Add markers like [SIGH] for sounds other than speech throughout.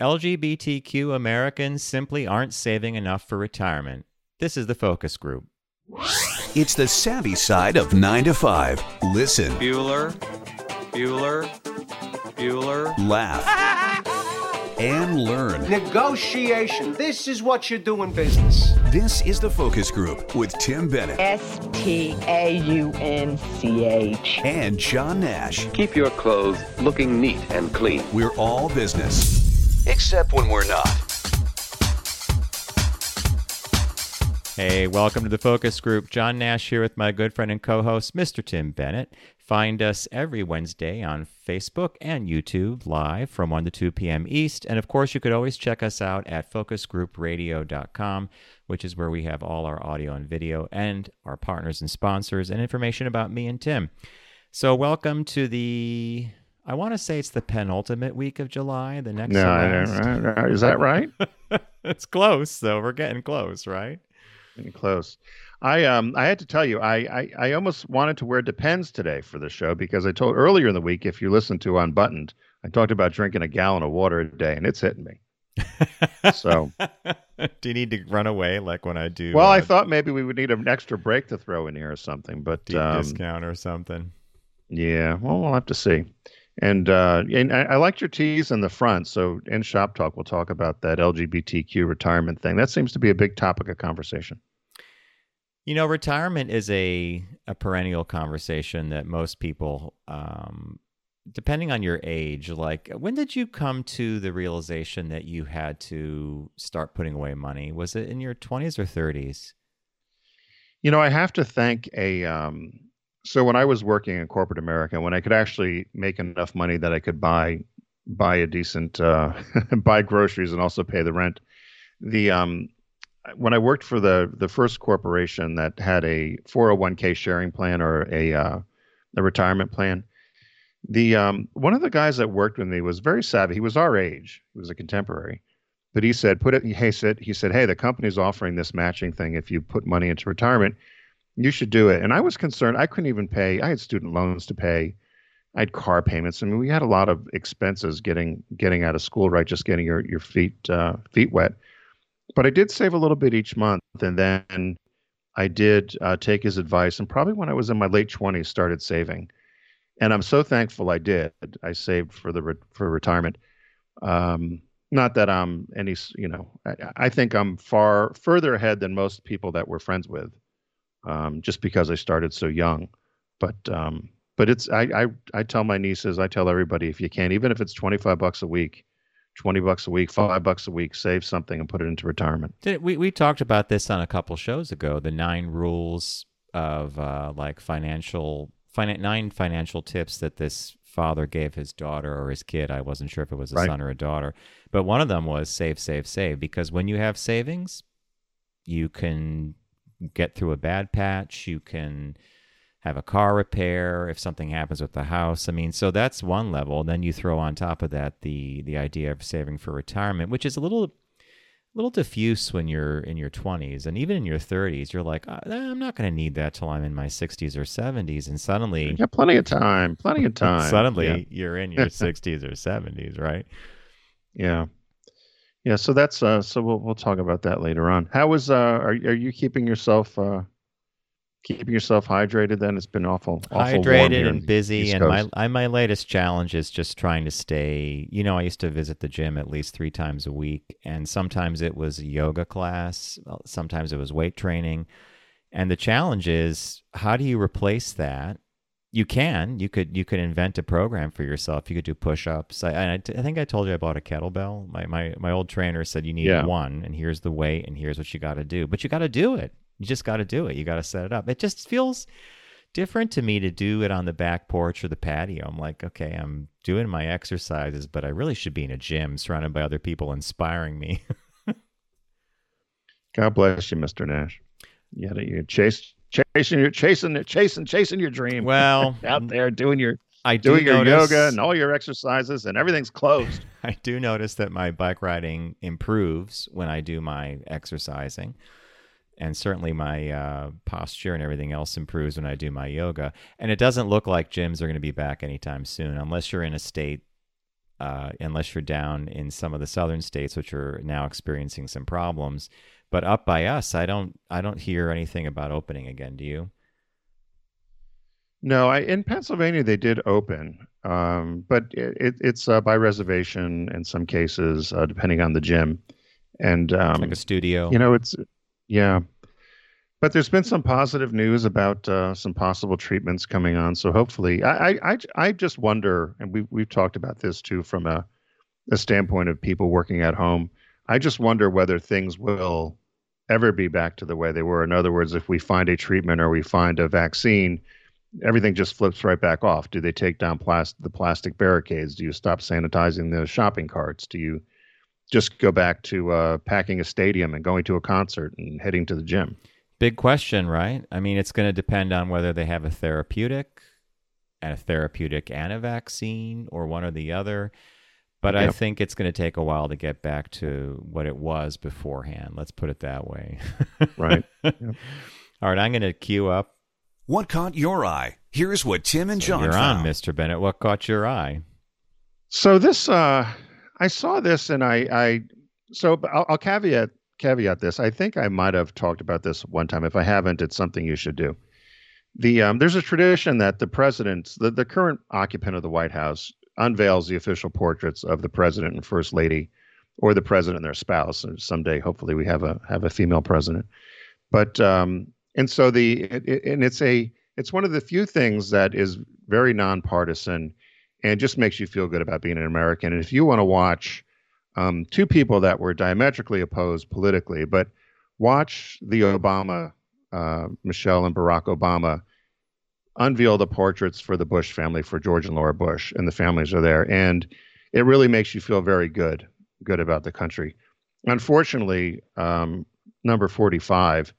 LGBTQ Americans simply aren't saving enough for retirement. This is the focus group. It's the savvy side of 9 to 5. Listen, Bueller, Bueller, Bueller. laugh, [LAUGHS] and learn. Negotiation. This is what you do in business. This is the focus group with Tim Bennett S T A U N C H. and John Nash. Keep your clothes looking neat and clean. We're all business, except when we're not. Hey, welcome to the focus group. John Nash here with my good friend and co host, Mr. Tim Bennett. Find us every Wednesday on Facebook and YouTube live from 1 to 2 p.m. East. And of course, you could always check us out at focusgroupradio.com, which is where we have all our audio and video and our partners and sponsors and information about me and Tim. So, welcome to the, I want to say it's the penultimate week of July, the next No, I don't- is that right? [LAUGHS] it's close, though. We're getting close, right? Getting close. I um I had to tell you I, I I almost wanted to wear Depends today for the show because I told earlier in the week if you listen to Unbuttoned I talked about drinking a gallon of water a day and it's hitting me. [LAUGHS] So do you need to run away like when I do? well I uh, thought maybe we would need an extra break to throw in here or something but um, discount or something. yeah well we'll have to see. And uh, and I, I liked your tease in the front. So in shop talk, we'll talk about that LGBTQ retirement thing. That seems to be a big topic of conversation. You know, retirement is a a perennial conversation that most people, um, depending on your age, like when did you come to the realization that you had to start putting away money? Was it in your twenties or thirties? You know, I have to thank a. Um, so when I was working in corporate America, when I could actually make enough money that I could buy buy a decent uh, [LAUGHS] buy groceries and also pay the rent, the um, when I worked for the the first corporation that had a 401k sharing plan or a uh, a retirement plan, the um, one of the guys that worked with me was very savvy. He was our age. He was a contemporary. But he said, put it. He said, he said, hey, the company's offering this matching thing if you put money into retirement you should do it. And I was concerned. I couldn't even pay. I had student loans to pay. I had car payments. I mean, we had a lot of expenses getting getting out of school, right? Just getting your your feet uh, feet wet. But I did save a little bit each month, and then I did uh, take his advice. And probably when I was in my late twenties, started saving. And I'm so thankful I did. I saved for the re- for retirement. Um, not that I'm any, you know, I, I think I'm far further ahead than most people that we're friends with um, just because I started so young. But um, but it's I, I I tell my nieces, I tell everybody if you can, even if it's twenty five bucks a week, twenty bucks a week, five bucks a week, save something and put it into retirement. Did we we talked about this on a couple shows ago? The nine rules of uh, like financial finan- nine financial tips that this father gave his daughter or his kid. I wasn't sure if it was a Right. son or a daughter, but one of them was save, save, save. Because when you have savings, you can get through a bad patch. You can have a car repair if something happens with the house. I mean, so that's one level. Then you throw on top of that the the idea of saving for retirement, which is a little little diffuse when you're in your 20s and even in your 30s you're like "Uh, i'm not going to need that till i'm in my 60s or 70s and suddenly You got plenty of time, plenty of [LAUGHS] time. suddenly yeah, you're in your [LAUGHS] 60s or 70s right yeah, yeah. So that's uh, so we'll we'll talk about that later on. How was uh, are are you keeping yourself uh, keeping yourself hydrated? Then it's been awful, awful hydrated and busy and my I, my latest challenge is just trying to stay you know i used to visit the gym at least three times a week and sometimes it was yoga class sometimes it was weight training and the challenge is how do you replace that you can you could you could invent a program for yourself. You could do push-ups. I, I, I think i told you i bought a kettlebell. My, my my old trainer said you need Yeah. one and here's the weight and here's what you got to do. But you got to do it. You just got to do it. You got to set it up. It just feels different to me to do it on the back porch or the patio. I'm like okay i'm doing my exercises but i really should be in a gym surrounded by other people inspiring me. [LAUGHS] God bless you, Mister Nash. You had you chase chasing your chasing chasing chasing your dream. well [LAUGHS] out there doing your i do doing your notice- yoga and all your exercises and everything's closed. [LAUGHS] I do notice that my bike riding improves when I do my exercising. And certainly my uh, posture and everything else improves when I do my yoga. And it doesn't look like gyms are going to be back anytime soon, unless you're in a state uh, unless you're down in some of the southern states, which are now experiencing some problems. But up by us, I don't I don't hear anything about opening again. Do you? No, I, in Pennsylvania they did open, um, but it, it, it's uh, by reservation in some cases, uh, depending on the gym, and um, like a studio. You know, it's yeah, but there's been some positive news about uh, some possible treatments coming on. So hopefully, I, I I I just wonder, and we've we've talked about this too from a a standpoint of people working at home. I just wonder whether things will ever be back to the way they were. In other words, if we find a treatment or we find a vaccine, everything just flips right back off. Do they take down the plastic barricades? Do you stop sanitizing the shopping carts? Do you just go back to uh, packing a stadium and going to a concert and heading to the gym? Big question, right? I mean, it's going to depend on whether they have a therapeutic and a therapeutic and a vaccine or one or the other. But yep. I think it's going to take a while to get back to what it was beforehand. Let's put it that way. right. [LAUGHS] Yep. All right, I'm going to queue up. What caught your eye? Here's what Tim and So John you're found. on, Mr. Bennett. What caught your eye? So this, uh, I saw this, and I, I, so I'll, I'll caveat caveat this. I think I might have talked about this one time. If I haven't, it's something you should do. The um, there's a tradition that the president, the, the current occupant of the White House, unveils the official portraits of the president and first lady, or the president and their spouse. And someday, hopefully, we have a have a female president. But um, and so the it, and it's a it's one of the few things that is very nonpartisan and just makes you feel good about being an American. And if you want to watch um, two people that were diametrically opposed politically, but watch the Obama, uh, Michelle and Barack Obama unveil the portraits for the Bush family, for George and Laura Bush, and the families are there, and it really makes you feel very good, good about the country. Unfortunately, um, number forty-five,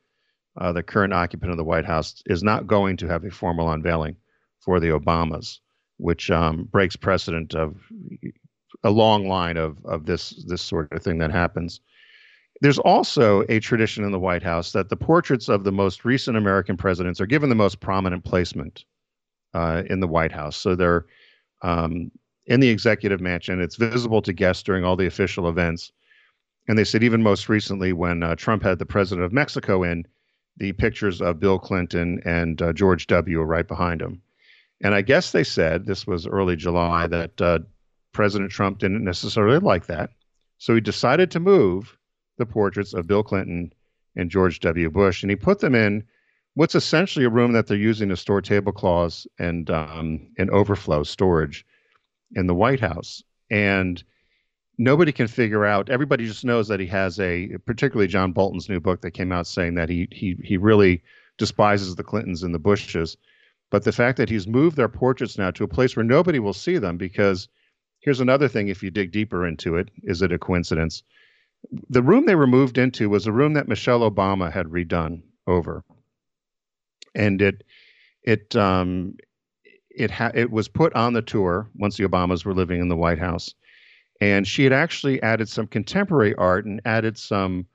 uh, the current occupant of the White House, is not going to have a formal unveiling for the Obamas, which um, breaks precedent of a long line of of this this sort of thing that happens. There's also a tradition in the White House that the portraits of the most recent American presidents are given the most prominent placement uh, in the White House. So they're um, in the executive mansion. It's visible to guests during all the official events. And they said even most recently, when uh, Trump had the president of Mexico in, the pictures of Bill Clinton and uh, George W. were right behind him. And I guess they said this was early July that uh, President Trump didn't necessarily like that. So he decided to move the portraits of Bill Clinton and George W. Bush, and he put them in what's essentially a room that they're using to store tablecloths and um, and overflow storage in the White House. And nobody can figure out. Everybody just knows that he has a, particularly John Bolton's new book that came out saying that he he he really despises the Clintons and the Bushes. But the fact that he's moved their portraits now to a place where nobody will see them because here's another thing if you dig deeper into it is it a coincidence the room they were moved into was a room that Michelle Obama had redone over, and it it um, it ha- it was put on the tour once the Obamas were living in the White House, and she had actually added some contemporary art and added some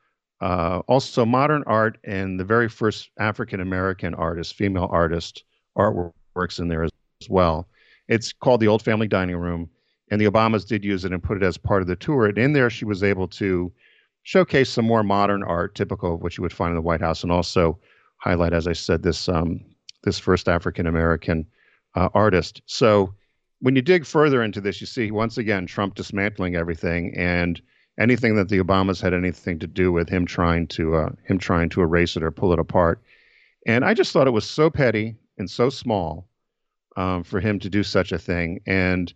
uh, also modern art and the very first African American artist, female artist artworks in there as, as well. It's called the Old Family Dining Room and the Obamas did use it and put it as part of the tour. And in there, she was able to showcase some more modern art, typical of what you would find in the White House, and also highlight, as I said, this um, this first African American uh, artist. So when you dig further into this, you see once again Trump dismantling everything and anything that the Obamas had anything to do with him trying to uh, him trying to erase it or pull it apart. And I just thought it was so petty and so small um, for him to do such a thing. And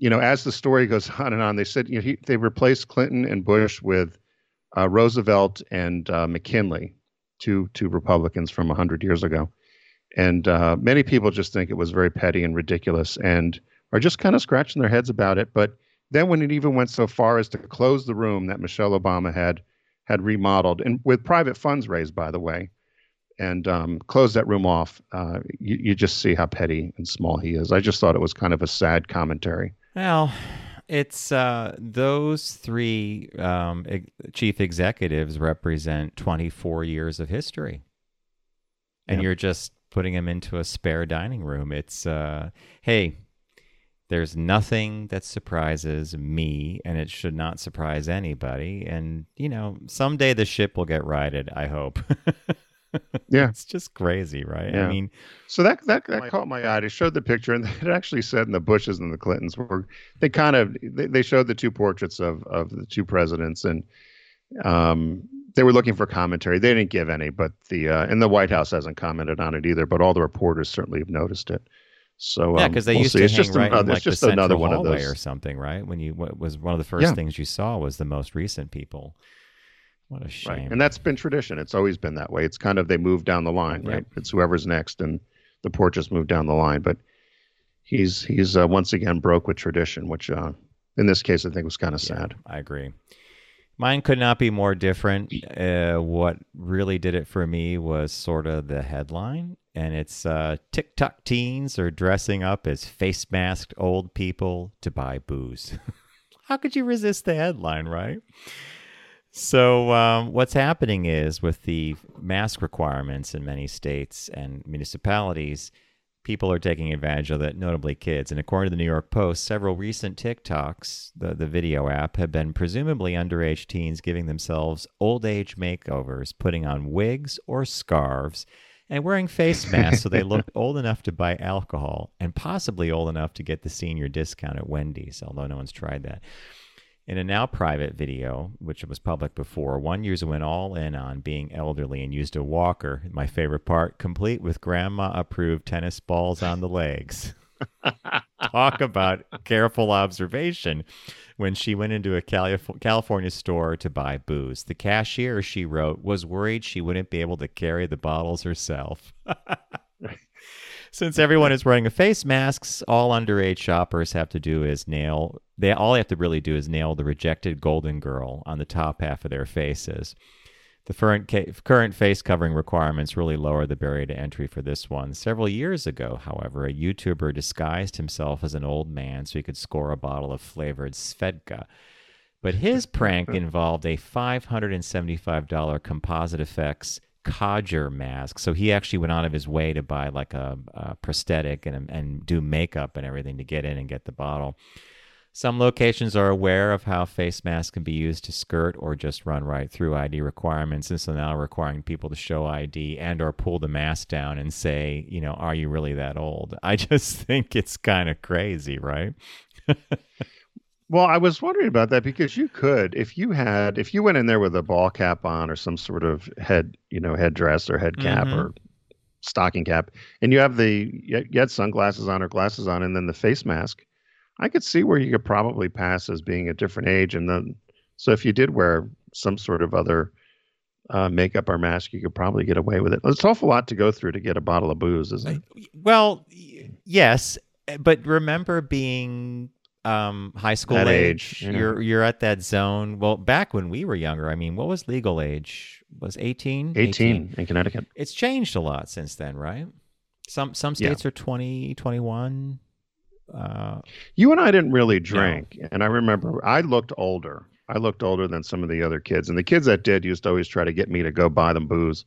you know, as the story goes [LAUGHS] on and on, they said you know, he, they replaced Clinton and Bush with uh, Roosevelt and uh, McKinley, two two Republicans from hundred years ago, and uh, many people just think it was very petty and ridiculous, and are just kind of scratching their heads about it. But then, when it even went so far as to close the room that Michelle Obama had had remodeled, and with private funds raised, by the way, and um, close that room off, uh, you, you just see how petty and small he is. I just thought it was kind of a sad commentary. Well, it's uh, those three um, chief executives represent 24 years of history, and Yep. you're just putting them into a spare dining room. It's uh, hey, There's nothing that surprises me, and it should not surprise anybody. And, you know, someday the ship will get righted, I hope. [LAUGHS] [LAUGHS] Yeah. It's just crazy, right? I mean, So that that, that caught my eye. They showed the picture, and [LAUGHS] it actually said in the Bushes and the Clintons were they kind of they, they showed the two portraits of of the two presidents, and um, they were looking for commentary. They didn't give any, but the uh, and the White House hasn't commented on it either. But all the reporters certainly have noticed it. So yeah, um, because they we'll used see. to it's hang just right another, in like it's just another one of those. or something, right? When you what was one of the first Yeah. things you saw was the most recent people. What a shame. Right. And that's been tradition. It's always been that way. It's kind of they move down the line, right? It's whoever's next and the port just moved down the line. But he's he's uh, once again broke with tradition, which uh, in this case I think was kind of Yeah, sad. I agree. Mine could not be more different. Uh, what really did it for me was sort of the headline, and it's uh, TikTok teens are dressing up as face masked old people to buy booze. [LAUGHS] How could you resist the headline, right? So, um, what's happening is with the mask requirements in many states and municipalities, people are taking advantage of it, notably kids. And according to the New York Post, several recent TikToks, the, the video app, have been presumably underage teens giving themselves old age makeovers, putting on wigs or scarves, and wearing face masks so they look [LAUGHS] old enough to buy alcohol and possibly old enough to get the senior discount at Wendy's, although no one's tried that. In a now private video, which was public before, one user went all in on being elderly and used a walker, my favorite part, complete with grandma approved tennis balls on the legs. [LAUGHS] Talk about careful observation. When she went into a Calif- California store to buy booze, the cashier, she wrote, was worried she wouldn't be able to carry the bottles herself. [LAUGHS] Since everyone is wearing a face masks, all underage shoppers have to do is nail they all they have to really do is nail the rejected golden girl on the top half of their faces. The current ca- current face covering requirements really lower the barrier to entry for this one. Several years ago, however, a YouTuber disguised himself as an old man so he could score a bottle of flavored Svedka. But his [LAUGHS] prank involved a $575 composite effects codger mask. So he actually went out of his way to buy like a, a prosthetic and, and do makeup and everything to get in and get the bottle. Some locations are aware of how face masks can be used to skirt or just run right through ID requirements, and so now requiring people to show ID and or pull the mask down and say, you know, are you really that old? [LAUGHS] I just think it's kind of crazy, right? Well, I was wondering about that because you could, if you had, if you went in there with a ball cap on or some sort of head, you know, headdress or head cap Mhm. or stocking cap, and you have the, you had sunglasses on or glasses on, and then the face mask, I could see where you could probably pass as being a different age. And then, so if you did wear some sort of other uh, makeup or mask, you could probably get away with it. It's an awful lot to go through to get a bottle of booze, isn't it? Well, y- yes, but remember being um, high school That age. age, know. You're you're at that zone. Well, back when we were younger, I mean, what was legal age? Was 18? 18 in Connecticut. It's changed a lot since then, right? Some some Yeah. states are 20, 21. Uh, You and I didn't really drink, and I remember I looked older. I looked older than some of the other kids, and the kids that did used to always try to get me to go buy them booze,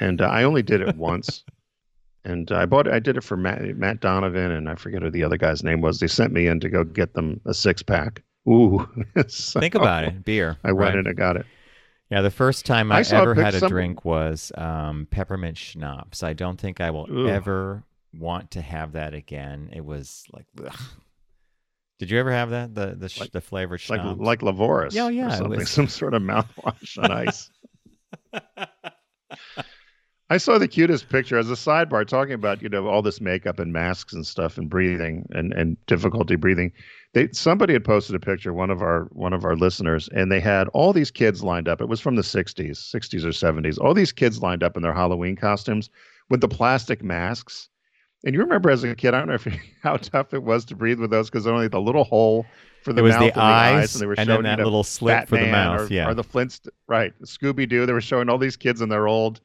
and uh, I only did it once. [LAUGHS] And I bought. I did it for Matt, Matt Donovan, and I forget who the other guy's name was. They sent me in to go get them a six pack. Ooh, [LAUGHS] So think about it, beer. I went right? and got it. Yeah, the first time I I, ever had a some- drink was um, peppermint schnapps. I don't think I will Ugh. ever want to have that again. It was like, ugh. did you ever have that? The the sh- Like- the flavored Like schnapps. like Lavoris. Yeah, oh, yeah, it was- some sort of mouthwash on [LAUGHS] ice. I saw the cutest picture as a sidebar talking about you know all this makeup and masks and stuff and breathing and and difficulty breathing. They somebody had posted a picture one of our one of our listeners and they had all these kids lined up. It was from the 60s, 60s or 70s. All these kids lined up in their Halloween costumes with the plastic masks. And you remember as a kid, I don't know if [LAUGHS] how tough it was to breathe with those because only the little hole for the it was mouth the and the eyes, and they were and showing then that little slit for the mouth. or, yeah, or the Flintst right Scooby Doo. They were showing all these kids in their old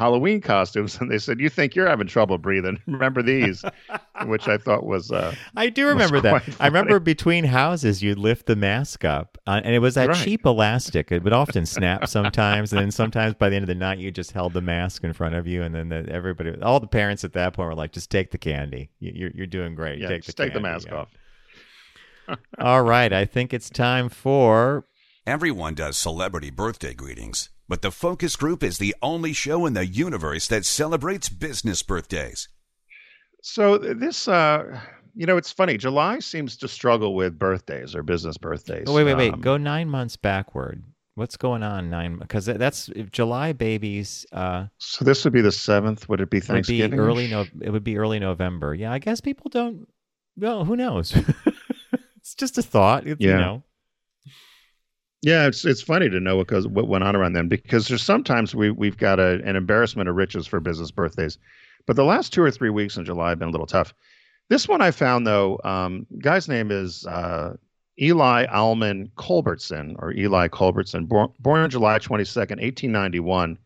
Halloween costumes, [LAUGHS] and they said, "You think you're having trouble breathing? [LAUGHS] Remember these?" Which I thought was uh, I do remember that. quite I remember between houses, you'd lift the mask up, uh, and it was that Right. cheap elastic. It would often [LAUGHS] snap sometimes, and then sometimes by the end of the night, you just held the mask in front of you, and then the, everybody, all the parents at that point were like, "Just take the candy. You- You're you're doing great. yeah, take the just take the mask Yeah. off. All right, I think it's time for Everyone does celebrity birthday greetings, but the Focus Group is the only show in the universe that celebrates business birthdays. So this, uh, you know, it's funny. July seems to struggle with birthdays or business birthdays. Oh, wait, wait, wait. Um, Go nine months backward. What's going on nine? Because that's if July babies. Uh, so this would be the seventh. Would it be would be Thanksgiving? early. No, it would be early November. Yeah, I guess people don't. Well, who knows? [LAUGHS] it's just a thought. It's, You Yeah. know. Yeah, it's it's funny to know what goes what went on around then because there's sometimes we we've got a, an embarrassment of riches for business birthdays, but the last two or three weeks in July have been a little tough. This one I found though, um, guy's name is uh, Ely Almon Culbertson or Ely Culbertson, born, born on July 22nd, 1891.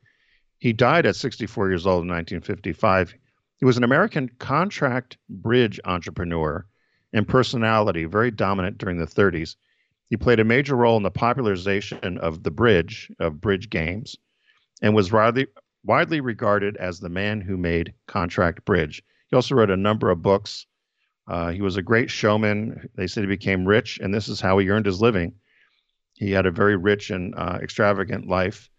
He died at 64 years old in 1955. He was an American contract bridge entrepreneur and personality, very dominant during the 30s. He played a major role in the popularization of the bridge, of bridge games, and was widely, widely regarded as the man who made contract bridge. He also wrote a number of books. Uh, he was a great showman. They said he became rich, and this is how he earned his living. He had a very rich and uh, extravagant life,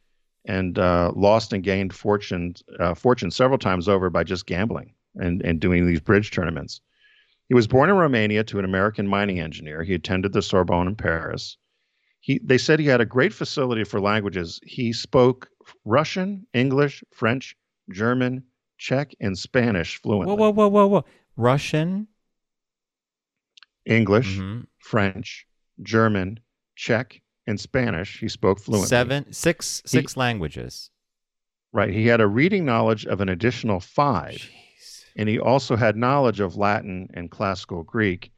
and uh, lost and gained fortune, uh, fortune several times over by just gambling and, and doing these bridge tournaments. He was born in Romania to an American mining engineer. He attended the Sorbonne in Paris. He, they said he had a great facility for languages. He spoke Russian, English, French, German, Czech, and Spanish fluently. Whoa, whoa, whoa, whoa, whoa! Russian. English, Mhm. French, German, Czech, and Spanish. He spoke fluently. Seven, six, six languages. Right. He had a reading knowledge of an additional five. Jeez. And he also had knowledge of Latin and classical Greek.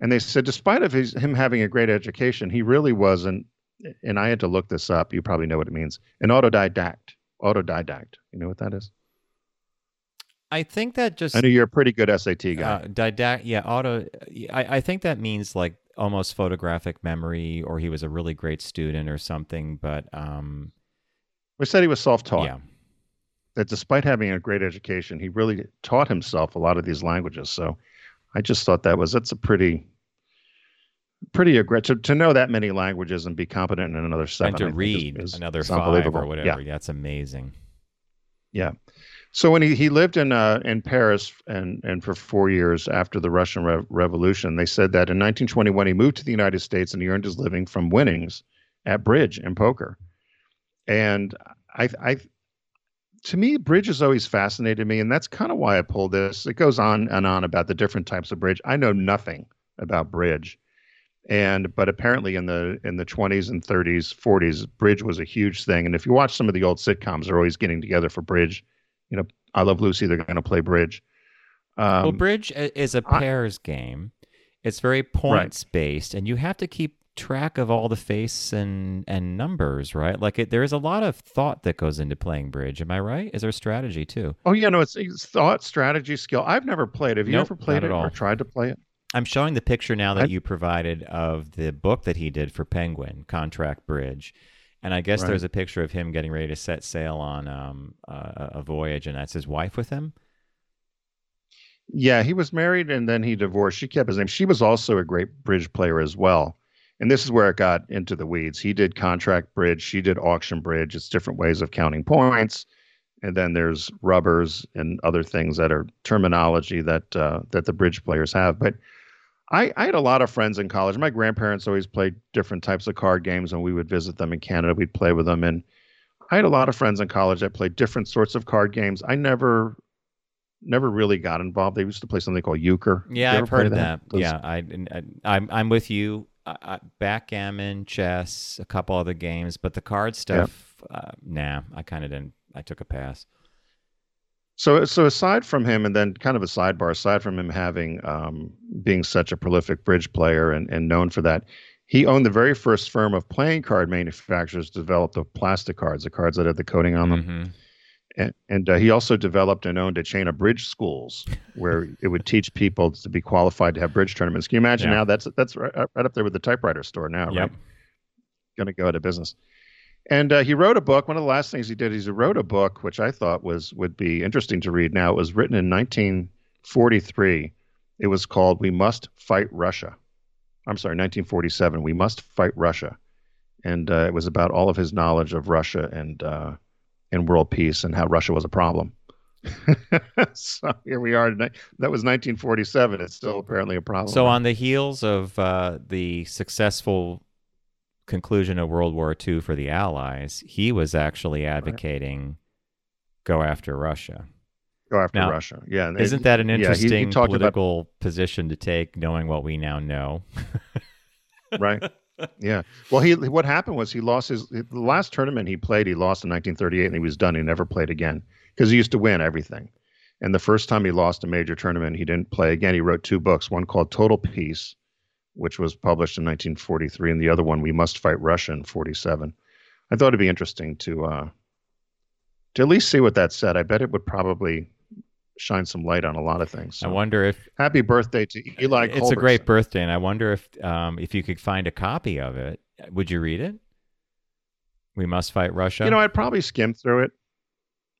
And they said, despite of his, him having a great education, he really wasn't. And I had to look this up. You probably know what it means. An autodidact. Autodidact. You know what that is? I think that just I know you're a pretty good SAT guy. Uh, didact, yeah, auto. I, I think that means like almost photographic memory, or he was a really great student or something. But um, we said he was self-taught. yeah, That despite having a great education, he really taught himself a lot of these languages. So I just thought that was that's a pretty pretty aggressive to, to know that many languages and be competent in another seven. and to I think is- read is- another is five unbelievable. or whatever. Yeah. That's amazing. Yeah. So when he, he lived in uh, in Paris and and for four years after the Russian Rev- Revolution, they said that in 1921 he moved to the United States and he earned his living from winnings at bridge and poker. And I I to me bridge has always fascinated me, and that's kind of why I pulled this. It goes on and on about the different types of bridge. I know nothing about bridge. And but apparently in the in the 20s and 30s, 40s, bridge was a huge thing. And if you watch some of the old sitcoms, they're always getting together for bridge. You know, I Love Lucy, they're going to play bridge. Um, well, bridge is a pairs game. It's very points based, and you have to keep track of all the face and and numbers, right? Like it, there is a lot of thought that goes into playing bridge. Am I right? Is there strategy too? oh yeah, no, it's, it's thought, strategy, skill. I've never played. Have you Nope, ever played it or tried to play it? I'm showing the picture now that I- you provided of the book that he did for Penguin, Contract Bridge. And I guess Right. there's a picture of him getting ready to set sail on um, uh, a voyage, and that's his wife with him. Yeah, he was married and then he divorced. She kept his name. She was also a great bridge player as well. And this is where it got into the weeds. He did contract bridge, she did auction bridge. It's different ways of counting points. And then there's rubbers and other things that are terminology that uh, that the bridge players have. But I, I had a lot of friends in college. My grandparents always played different types of card games, and we would visit them in Canada. We'd play with them, and I had a lot of friends in college that played different sorts of card games. I never never really got involved. They used to play something called euchre. Yeah, I've heard of that. Those- Yeah, I, I, I'm I'm with you. I, backgammon, chess, a couple other games, but the card stuff, uh, nah, I kind of didn't. I took a pass. So, so aside from him, and then kind of a sidebar, aside from him having um, being such a prolific bridge player and, and known for that, he owned the very first firm of playing card manufacturers to develop the plastic cards, the cards that had the coating on them. Mhm. And, and uh, he also developed and owned a chain of bridge schools where [LAUGHS] it would teach people to be qualified to have bridge tournaments. Can you imagine Yeah. now? That's that's right, right up there with the typewriter store now, Yep. right? Going to go out of business. And uh, he wrote a book. One of the last things he did is he wrote a book, which I thought was would be interesting to read. Now it was written in 1943. It was called "We Must Fight Russia," I'm sorry, 1947. We must fight Russia, and uh, it was about all of his knowledge of Russia and uh, and world peace and how Russia was a problem. [LAUGHS] so here we are. tonight. That was 1947. It's still apparently a problem. So on the heels of uh, the successful conclusion of World War II for the Allies, he was actually advocating right. go after Russia. Go after now, Russia. Yeah. Isn't that an interesting yeah, he, he political about... position to take, knowing what we now know? [LAUGHS] right. Yeah. Well, he what happened was he lost his the last tournament he played. He lost in 1938, and he was done. He never played again because he used to win everything. And the first time he lost a major tournament, he didn't play again. He wrote two books, one called Total Peace, which was published in 1943, and the other one, We Must Fight Russia, in 47. I thought it'd be interesting to uh, to at least see what that said. I bet it would probably shine some light on a lot of things. So, I wonder if happy birthday to Ely. It's a great birthday, and I wonder if um, if you could find a copy of it, would you read it? We must fight Russia. You know, I'd probably skim through it.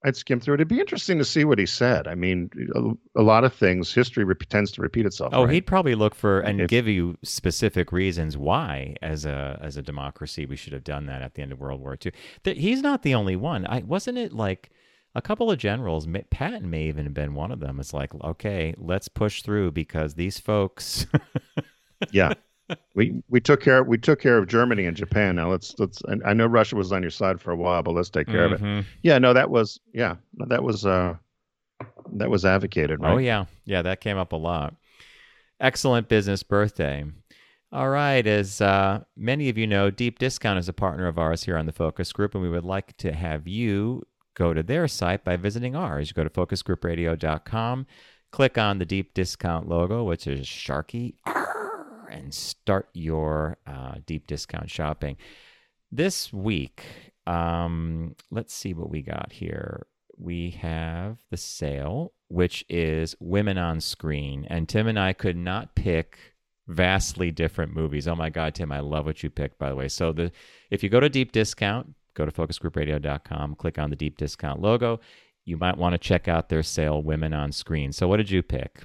I'd skim through it. It'd be interesting to see what he said. I mean, a, a lot of things, history re- tends to repeat itself. Oh, right? he'd probably look for and If- give you specific reasons why, as a as a democracy, we should have done that at the end of World War II. Th- he's not the only one. I wasn't it like a couple of generals. Patton may even have been one of them. It's like, okay, let's push through because these folks. [LAUGHS] yeah. We we took care we took care of Germany and Japan. Now let's let's. and I know Russia was on your side for a while, but let's take care of it. Mhm. Yeah, no, that was yeah, that was uh, that was advocated, right? Oh yeah, yeah, that came up a lot. Excellent business birthday. All right, as uh, many of you know, Deep Discount is a partner of ours here on the Focus Group, and we would like to have you go to their site by visiting ours. You go to focusgroupradio.com, click on the Deep Discount logo, which is Sharky, and start your uh, deep discount shopping. This week, um, let's see what we got here. We have the sale, which is Women on Screen. And Tim and I could not pick vastly different movies. Oh my God, Tim, I love what you picked, by the way. So the if you go to deep discount, go to focusgroupradio.com, click on the deep discount logo. You might want to check out their sale, Women on Screen. So what did you pick?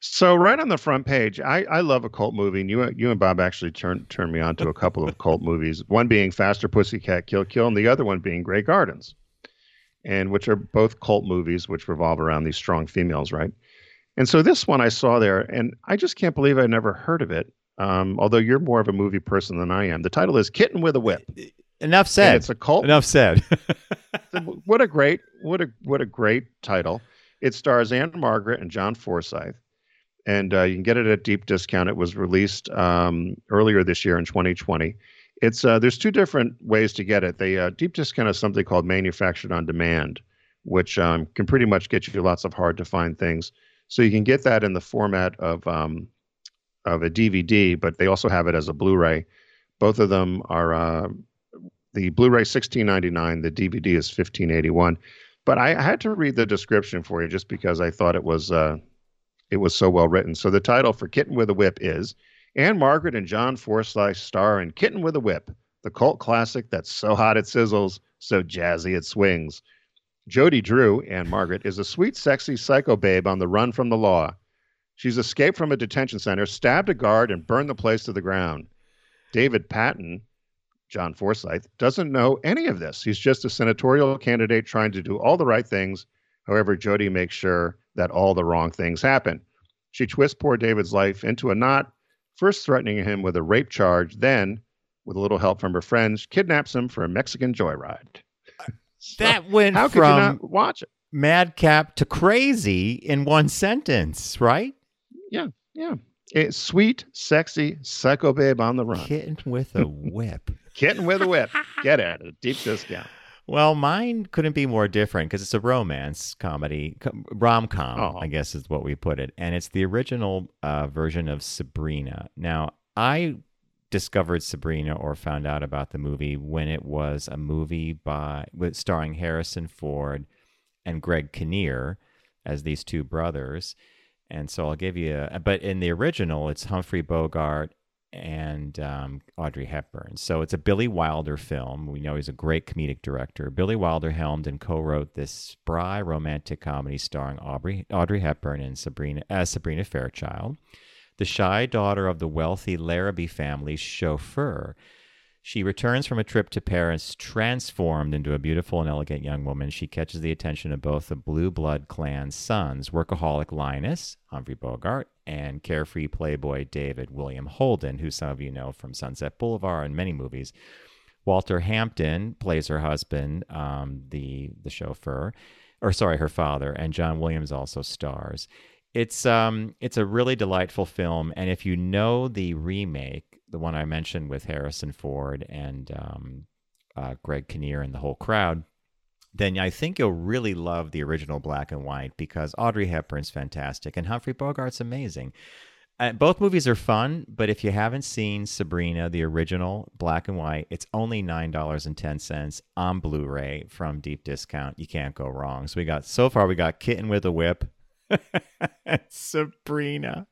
So right on the front page, I, I love a cult movie, and you you and Bob actually turned turned me on to a couple of cult movies. One being Faster Pussycat Kill Kill, and the other one being Grey Gardens, and which are both cult movies which revolve around these strong females, right? And so this one I saw there, and I just can't believe I never heard of it. Um, although you're more of a movie person than I am. The title is Kitten with a Whip. Enough And said. it's a cult. Enough said. [LAUGHS] what a great what a what a great title. It stars Ann-Margret and John Forsythe and uh, you can get it at deep discount. It was released um, earlier this year in 2020 it's uh, there's two different ways to get it. They uh, deep discount is something called manufactured on demand which um, can pretty much get you lots of hard to find things. So you can get that in the format of um, of a dvd but they also have it as a blu-ray. Both of them are uh, the Blu-ray 1699, the DVD is 1581. But I had to read the description for you just because I thought it was uh, it was so well written. So the title for Kitten with a Whip is Ann-Margret and John Forsythe star in Kitten with a Whip, the cult classic that's so hot it sizzles, so jazzy it swings. Jody Drew, Ann-Margret, is a sweet, sexy psycho babe on the run from the law. She's escaped from a detention center, stabbed a guard, and burned the place to the ground. David Patton, John Forsythe, doesn't know any of this. He's just a senatorial candidate trying to do all the right things. However, Jody makes sure that all the wrong things happen. She twists poor David's life into a knot, first threatening him with a rape charge, then, with a little help from her friends, kidnaps him for a Mexican joyride. So, [LAUGHS] that went how could you from not watch it? madcap to crazy in one sentence, right? Yeah, yeah. It's sweet, sexy, psycho babe on the run. Kitten with a [LAUGHS] whip. Kitten with a whip. Get it at a deep discount. Well, mine couldn't be more different because it's a romance comedy, rom com, Oh. I guess is what we put it. And it's the original uh, version of Sabrina. Now, I discovered Sabrina or found out about the movie when it was a movie by with starring Harrison Ford and Greg Kinnear as these two brothers. And so I'll give you a, but in the original, it's Humphrey Bogart and um, Audrey Hepburn. So it's a Billy Wilder film. We know he's a great comedic director. Billy Wilder helmed and co-wrote this spry romantic comedy starring Aubrey, Audrey Hepburn and Sabrina as Sabrina Fairchild. the shy daughter of the wealthy Larrabee family's chauffeur. She returns from a trip to Paris transformed into a beautiful and elegant young woman. She catches the attention of both the Blue Blood clan's sons, workaholic Linus, Humphrey Bogart, and carefree playboy David William Holden, who some of you know from Sunset Boulevard and many movies. Walter Hampden plays her husband, um, the the chauffeur, or sorry, her father, and John Williams also stars. It's um it's a really delightful film, and if you know the remake, the one I mentioned with Harrison Ford and um, uh, Greg Kinnear and the whole crowd, then I think you'll really love the original black and white because Audrey Hepburn's fantastic and Humphrey Bogart's amazing. Uh, both movies are fun, but if you haven't seen Sabrina, the original black and white, it's only nine dollars and ten cents on Blu-ray from deep discount. You can't go wrong. So we got so far we got Kitten with a Whip, [LAUGHS] Sabrina.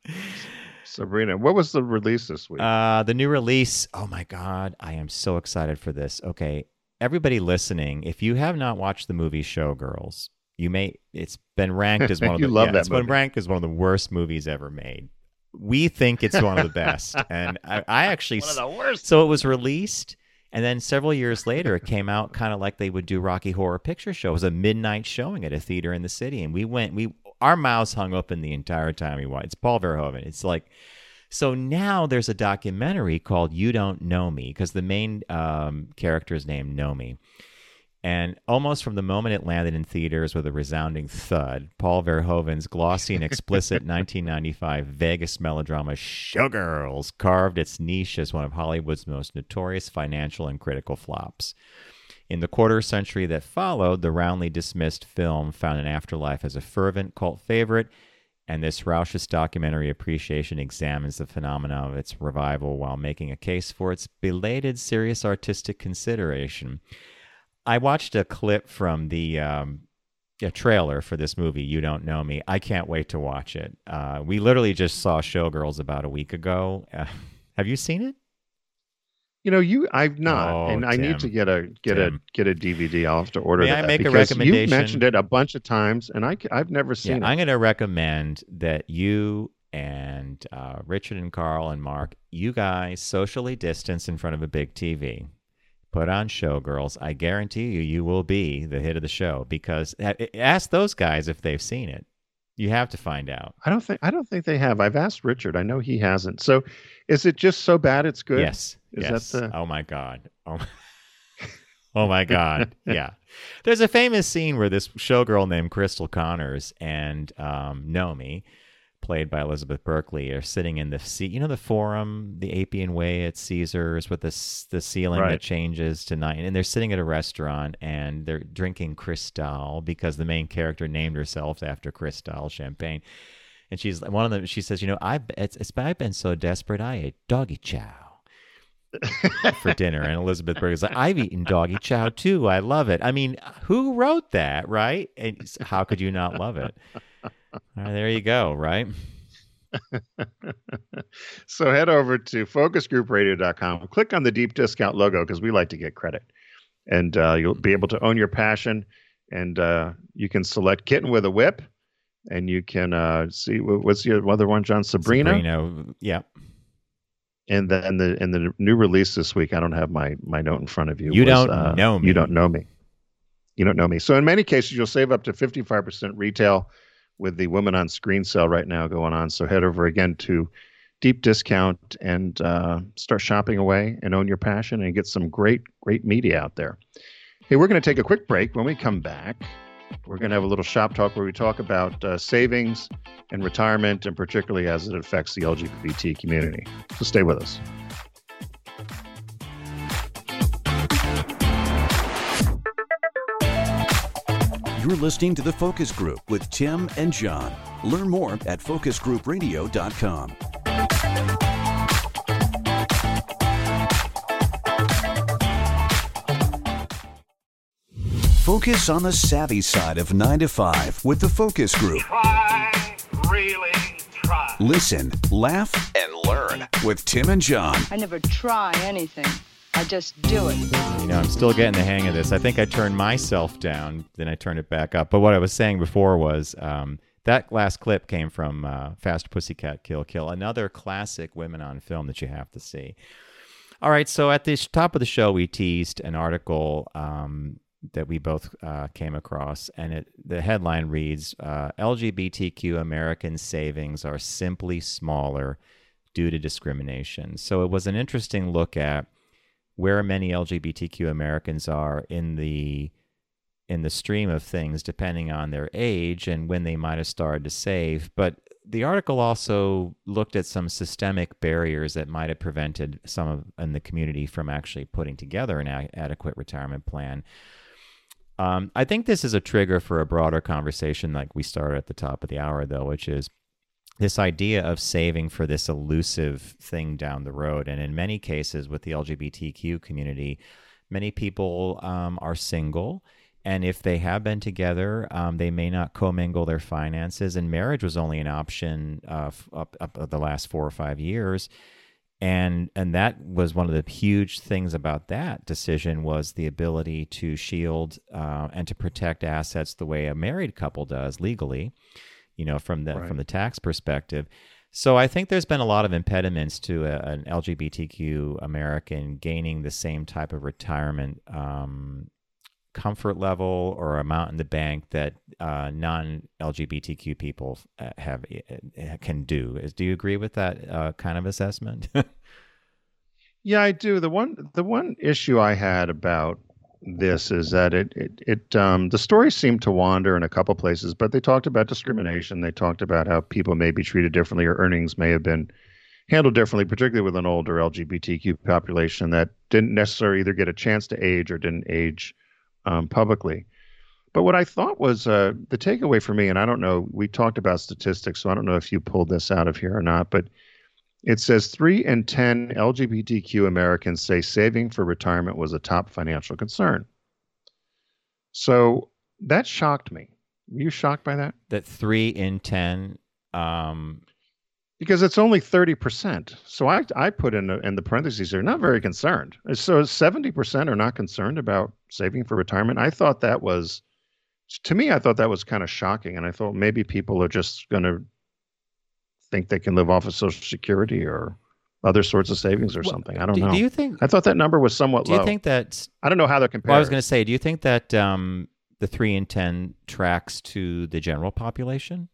Sabrina, what was the release this week? Uh, the new release. Oh my God, I am so excited for this. Okay, everybody listening, if you have not watched the movie Showgirls, you may. It's been ranked as [LAUGHS] one of You the. love yeah, that it's been ranked as one of the worst movies ever made. We think it's one of the best, [LAUGHS] and I, I actually. One of the worst. So it was released. And then several years later, it came out kind of like they would do Rocky Horror Picture Show. It was a midnight showing at a theater in the city, and we went. We our mouths hung open the entire time we watched. It's Paul Verhoeven. It's like so now there's a documentary called You Don't Nomi because the main um, character is named Nomi. And almost from the moment it landed in theaters with a resounding thud, Paul Verhoeven's glossy and explicit [LAUGHS] 1995 Vegas melodrama Showgirls carved its niche as one of Hollywood's most notorious financial and critical flops. In the quarter century that followed, the roundly dismissed film found an afterlife as a fervent cult favorite, and this Rausch's documentary appreciation examines the phenomena of its revival while making a case for its belated serious artistic consideration. I watched a clip from the um, a trailer for this movie, You Don't Nomi. I can't wait to watch it. Uh, we literally just saw Showgirls about a week ago. Uh, [LAUGHS] have you seen it? You know, you I've not, Oh, and I Tim. need to get a get Tim. a get a DVD. I'll have to order May I make a recommendation? You mentioned it a bunch of times, and I I've never seen yeah, it. I'm going to recommend that you and uh, Richard and Carl and Mark, you guys socially distance in front of a big TV. Put on Showgirls. I guarantee you, you will be the hit of the show because uh, ask those guys if they've seen it. You have to find out. I don't think I don't think they have. I've asked Richard. I know he hasn't. So, is it just so bad it's good? Yes. Is yes. that the- Oh my God. Oh. my- [LAUGHS] Oh my God! [LAUGHS] Yeah, there's a famous scene where this showgirl named Cristal Connors and um, Nomi, played by Elizabeth Berkley, are sitting in the seat. You know the forum, the Appian Way at Caesars, with the the ceiling that changes to night, and they're sitting at a restaurant and they're drinking Cristal because the main character named herself after Cristal champagne. And she's one of them. She says, "You know, I it's, it's I've been so desperate. I ate doggy chow." [LAUGHS] for dinner. And Elizabeth Berger's like, I've eaten doggy chow too. I love it. I mean, who wrote that, right? And how could you not love it? All right, there you go, right? [LAUGHS] so head over to focusgroupradio.com. Click on the deep discount logo because we like to get credit, and uh, you'll be able to own your passion. And uh, you can select Kitten with a Whip, and you can uh, see what's the other one, John Sabrina. Sabrina, yeah. And then the and the new release this week. I don't have my my note in front of you. You was, Don't uh, Know Me. You don't know me. You don't know me. So in many cases, you'll save up to fifty five percent retail with the Women on Screen sale right now going on. So head over again to deep discount and uh, start shopping away and own your passion and get some great great media out there. Hey, we're going to take a quick break. When we come back, we're going to have a little shop talk where we talk about uh, savings and retirement, and particularly as it affects the LGBT community. So stay with us. You're listening to The Focus Group with Tim and John. Learn more at focusgroupradio.com. Focus on the savvy side of 9 to 5 with The Focus Group. Try, really try. Listen, laugh, and learn with Tim and John. I never try anything. I just do it. You know, I'm still getting the hang of this. I think I turned myself down, then I turned it back up. But what I was saying before was um, that last clip came from uh, Fast Pussycat Kill Kill, another classic women on film that you have to see. All right, so at the top of the show, we teased an article um, that we both uh, came across, and it the headline reads: uh, "LGBTQ American savings are simply smaller due to discrimination." So it was an interesting look at where many LGBTQ Americans are in the in the stream of things, depending on their age and when they might have started to save. But the article also looked at some systemic barriers that might have prevented some of in the community from actually putting together an a- adequate retirement plan. Um, I think this is a trigger for a broader conversation, like we started at the top of the hour, though, which is this idea of saving for this elusive thing down the road. And in many cases, with the LGBTQ community, many people um, are single and if they have been together, um, they may not commingle their finances. And marriage was only an option uh, up, up the last four or five years. And and that was one of the huge things about that decision was the ability to shield uh, and to protect assets the way a married couple does legally, you know, from the right. from the tax perspective. So I think there's been a lot of impediments to a, an LGBTQ American gaining the same type of retirement um, comfort level or amount in the bank that uh, non-LGBTQ people uh, have uh, can do. Is do you agree with that uh, kind of assessment? [LAUGHS] yeah, I do. The one the one issue I had about this is that it it, it um, the story seemed to wander in a couple places, but they talked about discrimination. They talked about how people may be treated differently or earnings may have been handled differently, particularly with an older LGBTQ population that didn't necessarily either get a chance to age or didn't age um, publicly. But what I thought was uh, the takeaway for me, and I don't know, we talked about statistics, so I don't know if you pulled this out of here or not, but it says three in 10 LGBTQ Americans say saving for retirement was a top financial concern. So that shocked me. Were you shocked by that? That three in 10 um, because it's only 30%. So I, I put in the, in the parentheses here, not very concerned. So 70% are not concerned about saving for retirement. I thought that was, to me, I thought that was kind of shocking. And I thought maybe people are just going to think they can live off of Social Security or other sorts of savings or something. I don't do, know. Do you think? I thought that number was somewhat do low. Do you think that? I don't know how they're compared. Well, I was going to say, do you think that um, the three in ten tracks to the general population?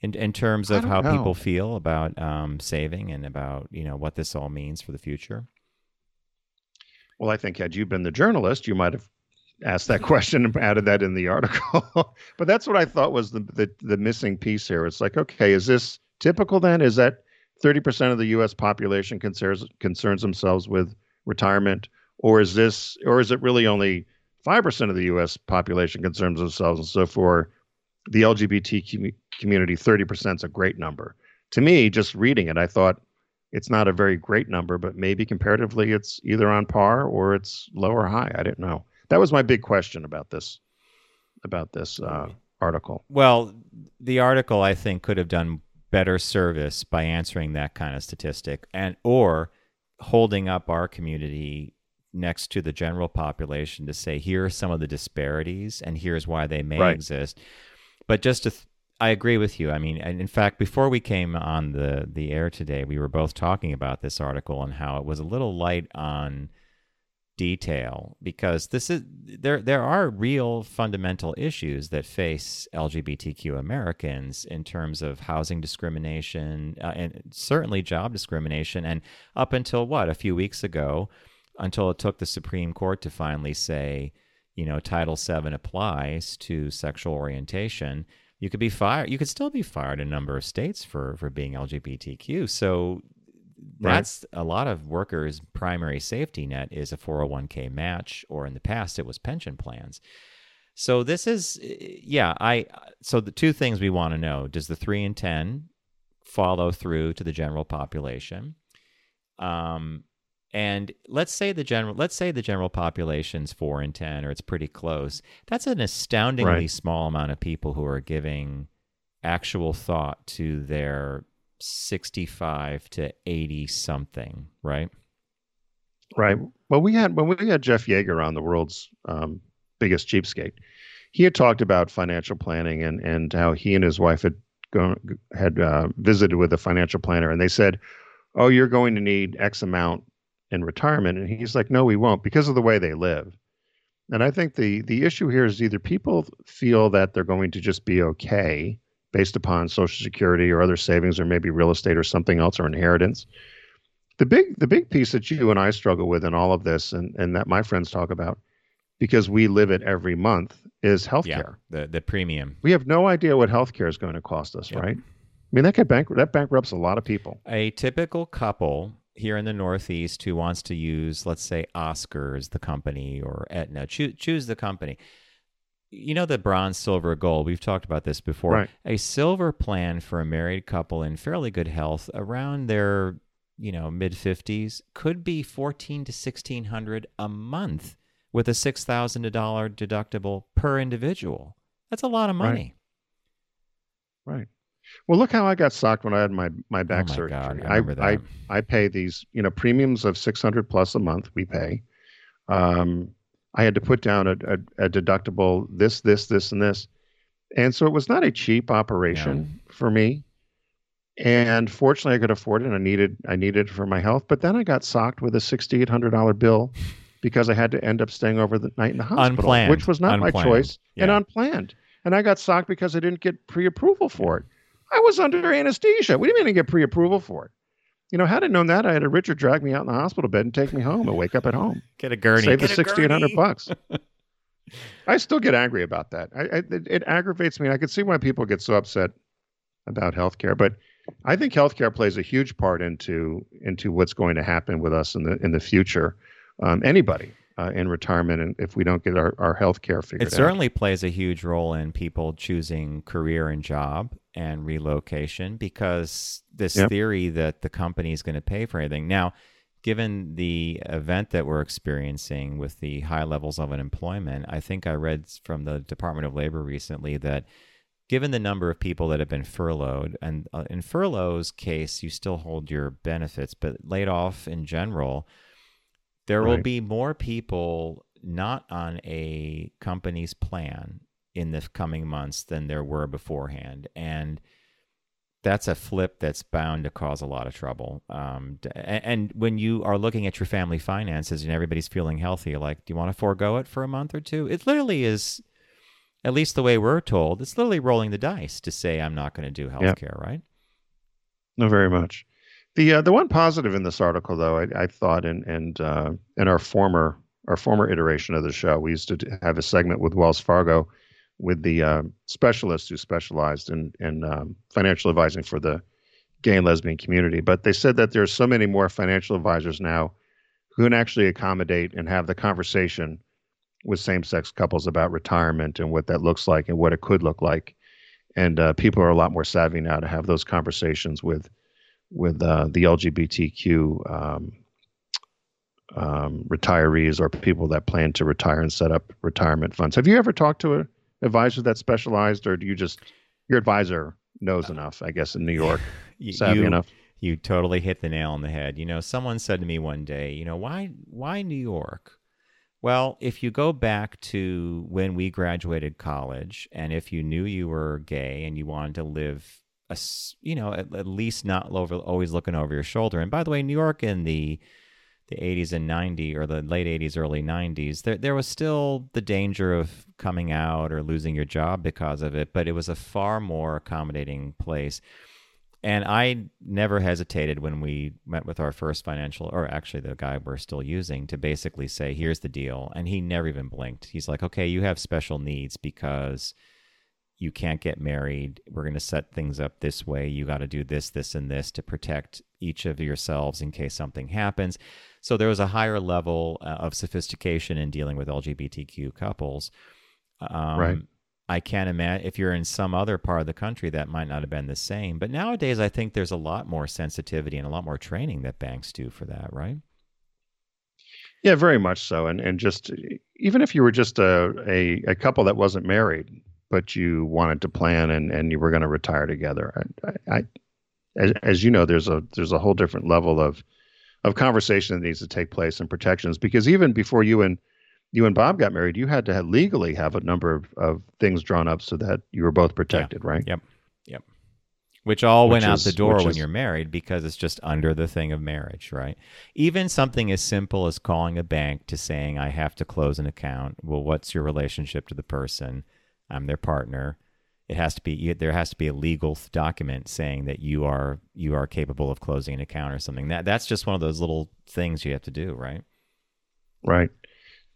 in in terms of how know. people feel about um, saving and about you know what this all means for the future? Well, I think had you been the journalist, you might have asked that [LAUGHS] question and added that in the article. [LAUGHS] but that's what I thought was the, the the missing piece here. It's like, okay, is this typical then? Is that 30% of the U.S. population concerns concerns themselves with retirement, or is this, or is it really only five percent of the U.S. population concerns themselves? And so for the LGBT community, 30% is a great number. To me, just reading it, I thought it's not a very great number, but maybe comparatively it's either on par or it's low or high. I didn't know. That was my big question about this about this uh, article. Well, the article I think could have done better service by answering that kind of statistic and or holding up our community next to the general population to say here are some of the disparities and here's why they may right. exist but just to, th- I agree with you. I mean, in fact, before we came on the the air today, we were both talking about this article and how it was a little light on detail because this is there there are real fundamental issues that face LGBTQ Americans in terms of housing discrimination uh, and certainly job discrimination and up until what a few weeks ago until it took the Supreme Court to finally say you know, Title VII applies to sexual orientation, you could be fired. You could still be fired in a number of states for for being LGBTQ. So that's right. a lot of workers' primary safety net is a 401k match, or in the past it was pension plans. So this is, yeah, I. So the two things we want to know: does the three and ten follow through to the general population? Um, and let's say the general let's say the general population's 4 and 10 or it's pretty close. That's an astoundingly right. small amount of people who are giving actual thought to their 65 to 80 something, right? Right. Well, we had when we had Jeff Yeager on the world's um, biggest cheapskate, he had talked about financial planning and and how he and his wife had gone had uh, visited with a financial planner, and they said, "Oh, you're going to need X amount in retirement," and he's like, "No, we won't," because of the way they live. And I think the the issue here is either people feel that they're going to just be okay based upon Social Security or other savings, or maybe real estate or something else or inheritance. The big the big piece that you and I struggle with in all of this, and and that my friends talk about, because we live it every month, is healthcare. Yeah, the the premium. We have no idea what healthcare is going to cost us, yep. right? I mean, that could bank that bankrupts a lot of people. A typical couple here in the Northeast who wants to use, let's say, Oscars, the company, or Aetna, choose, choose the company. You know, the bronze, silver, gold, we've talked about this before. Right. A silver plan for a married couple in fairly good health around their, you know, mid 50s could be 14 to 1600 a month with a $6,000 deductible per individual. That's a lot of money. Right. right. Well, look how I got socked when I had my my back oh my surgery. God, I, I, I, I pay these you know premiums of six hundred plus a month. We pay. Um, I had to put down a, a, a, deductible this this this and this, and so it was not a cheap operation yeah. for me. And fortunately, I could afford it. And I needed I needed it for my health. But then I got socked with a sixty eight hundred dollar bill because I had to end up staying over the night in the hospital, unplanned. which was not unplanned. my choice yeah. and unplanned. And I got socked because I didn't get pre approval for it. I was under anesthesia. We didn't even get pre-approval for it. You know, had I known that, I had a Richard drag me out in the hospital bed and take me home and wake up at home. [LAUGHS] Get a gurney. Save get the sixteen hundred bucks. [LAUGHS] I still get angry about that. I, I, it, it, aggravates me. I can see why people get so upset about healthcare, but I think healthcare plays a huge part into into what's going to happen with us in the in the future. Um, anybody, uh, in retirement and if we don't get our, our health care figured out. It certainly plays a huge role in people choosing career and job and relocation because this yep. theory that the company is going to pay for anything. Now, given the event that we're experiencing with the high levels of unemployment, I think I read from the Department of Labor recently that given the number of people that have been furloughed, and uh, in furlough's case, you still hold your benefits, but laid off in general, there right. will be more people not on a company's plan in the coming months than there were beforehand. And that's a flip that's bound to cause a lot of trouble. Um, and, when you are looking at your family finances and everybody's feeling healthy, like, do you want to forego it for a month or two? It literally is, at least the way we're told, it's literally rolling the dice to say, I'm not going to do healthcare, yep. right? No, very much. The uh, the one positive in this article, though, I, I thought, and and uh, in our former our former iteration of the show, we used to have a segment with Wells Fargo, with the uh, specialists who specialized in in um, financial advising for the gay and lesbian community. But they said that there's so many more financial advisors now who can actually accommodate and have the conversation with same-sex couples about retirement and what that looks like and what it could look like. And uh, people are a lot more savvy now to have those conversations with with uh, the LGBTQ um, um, retirees or people that plan to retire and set up retirement funds. Have you ever talked to an advisor that specialized, or do you just your advisor knows uh, enough? I guess in New York, [LAUGHS] savvy you, enough. You totally hit the nail on the head. You know, someone said to me one day, you know, why why New York? Well, if you go back to when we graduated college, and if you knew you were gay and you wanted to live a, you know, at, at least not over, always looking over your shoulder. And by the way, New York in the the 80s and 90s or the late 80s early 90s there there was still the danger of coming out or losing your job because of it but it was a far more accommodating place and I never hesitated when we met with our first financial, or actually the guy we're still using, to basically say, here's the deal. And he never even blinked. He's like, okay, you have special needs because you can't get married. We're going to set things up this way. You got to do this, this, and this to protect each of yourselves in case something happens. So there was a higher level uh, of sophistication in dealing with LGBTQ couples. Um, right. I can't imagine if you're in some other part of the country that might not have been the same. But nowadays, I think there's a lot more sensitivity and a lot more training that banks do for that, right? Yeah, very much so. And and just even if you were just a, a, a couple that wasn't married, but you wanted to plan and, and you were going to retire together. I, I, as, as you know, there's a there's a whole different level of of conversation that needs to take place and protections because even before you and you and Bob got married, you had to have legally have a number of, of things drawn up so that you were both protected, right? Yep. Yep. Which all Which went out the door when is- you're married because it's just under the thing of marriage, right? Even something as simple as calling a bank to saying, I have to close an account. Well, what's your relationship to the person? I'm their partner. It has to be there has to be a legal document saying that you are you are capable of closing an account or something. That that's just one of those little things you have to do, right? Right.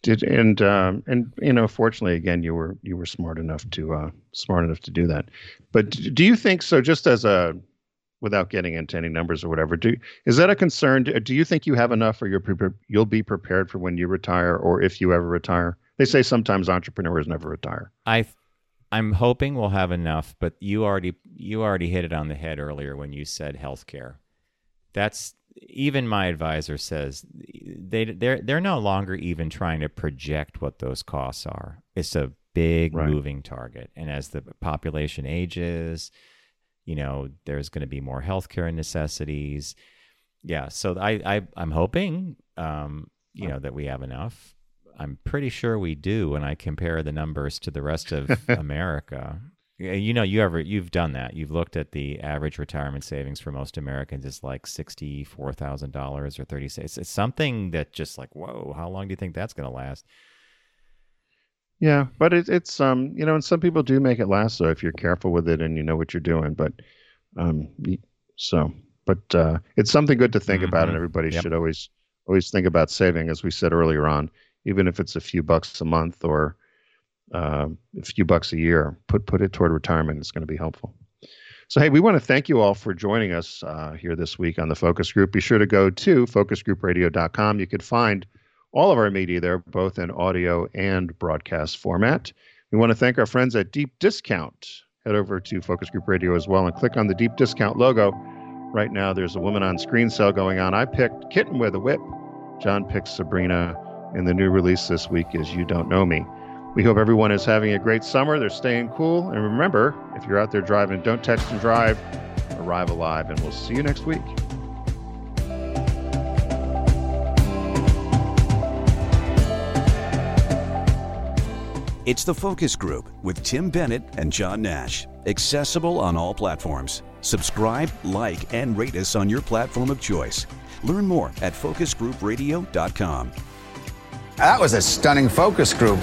Did and um, and you know, fortunately, again, you were you were smart enough to uh, smart enough to do that. But do you think so? Just as a without getting into any numbers or whatever, do is that a concern? Do do you think you have enough, or you're prepared, you'll be prepared for when you retire, or if you ever retire? They say sometimes entrepreneurs never retire. I I'm hoping we'll have enough, but you already you already hit it on the head earlier when you said healthcare. That's even my advisor says they they're they're no longer even trying to project what those costs are. It's a big Right. moving target, and as the population ages, you know, there's going to be more healthcare necessities. Yeah, so I, I I'm hoping, um, you know, that we have enough. I'm pretty sure we do when I compare the numbers to the rest of [LAUGHS] America. You know, you ever you've done that. You've looked at the average retirement savings for most Americans is like sixty four thousand dollars or thirty six. It's something that just like whoa. How long do you think that's going to last? Yeah, but it, it's um you know, and some people do make it last. So if you're careful with it and you know what you're doing, but um so but uh, it's something good to think about, and Mhm. everybody Yep. should always always think about saving, as we said earlier on, even if it's a few bucks a month or uh, a few bucks a year. Put put it toward retirement. It's going to be helpful. So hey, we want to thank you all for joining us uh, here this week on the Focus Group. Be sure to go to focusgroupradio.com. You could find all of our media there, both in audio and broadcast format. We want to thank our friends at Deep Discount. Head over to Focus Group Radio as well and click on the Deep Discount logo. Right now, there's a woman on screen sale going on. I picked Kitten with a Whip. John picked Sabrina, and the new release this week is You Don't Nomi. We hope everyone is having a great summer. They're staying cool. And remember, if you're out there driving, don't text and drive. Arrive alive, and we'll see you next week. It's the Focus Group with Tim Bennett and John Nash. Accessible on all platforms. Subscribe, like, and rate us on your platform of choice. Learn more at focusgroupradio.com. That was a stunning focus group.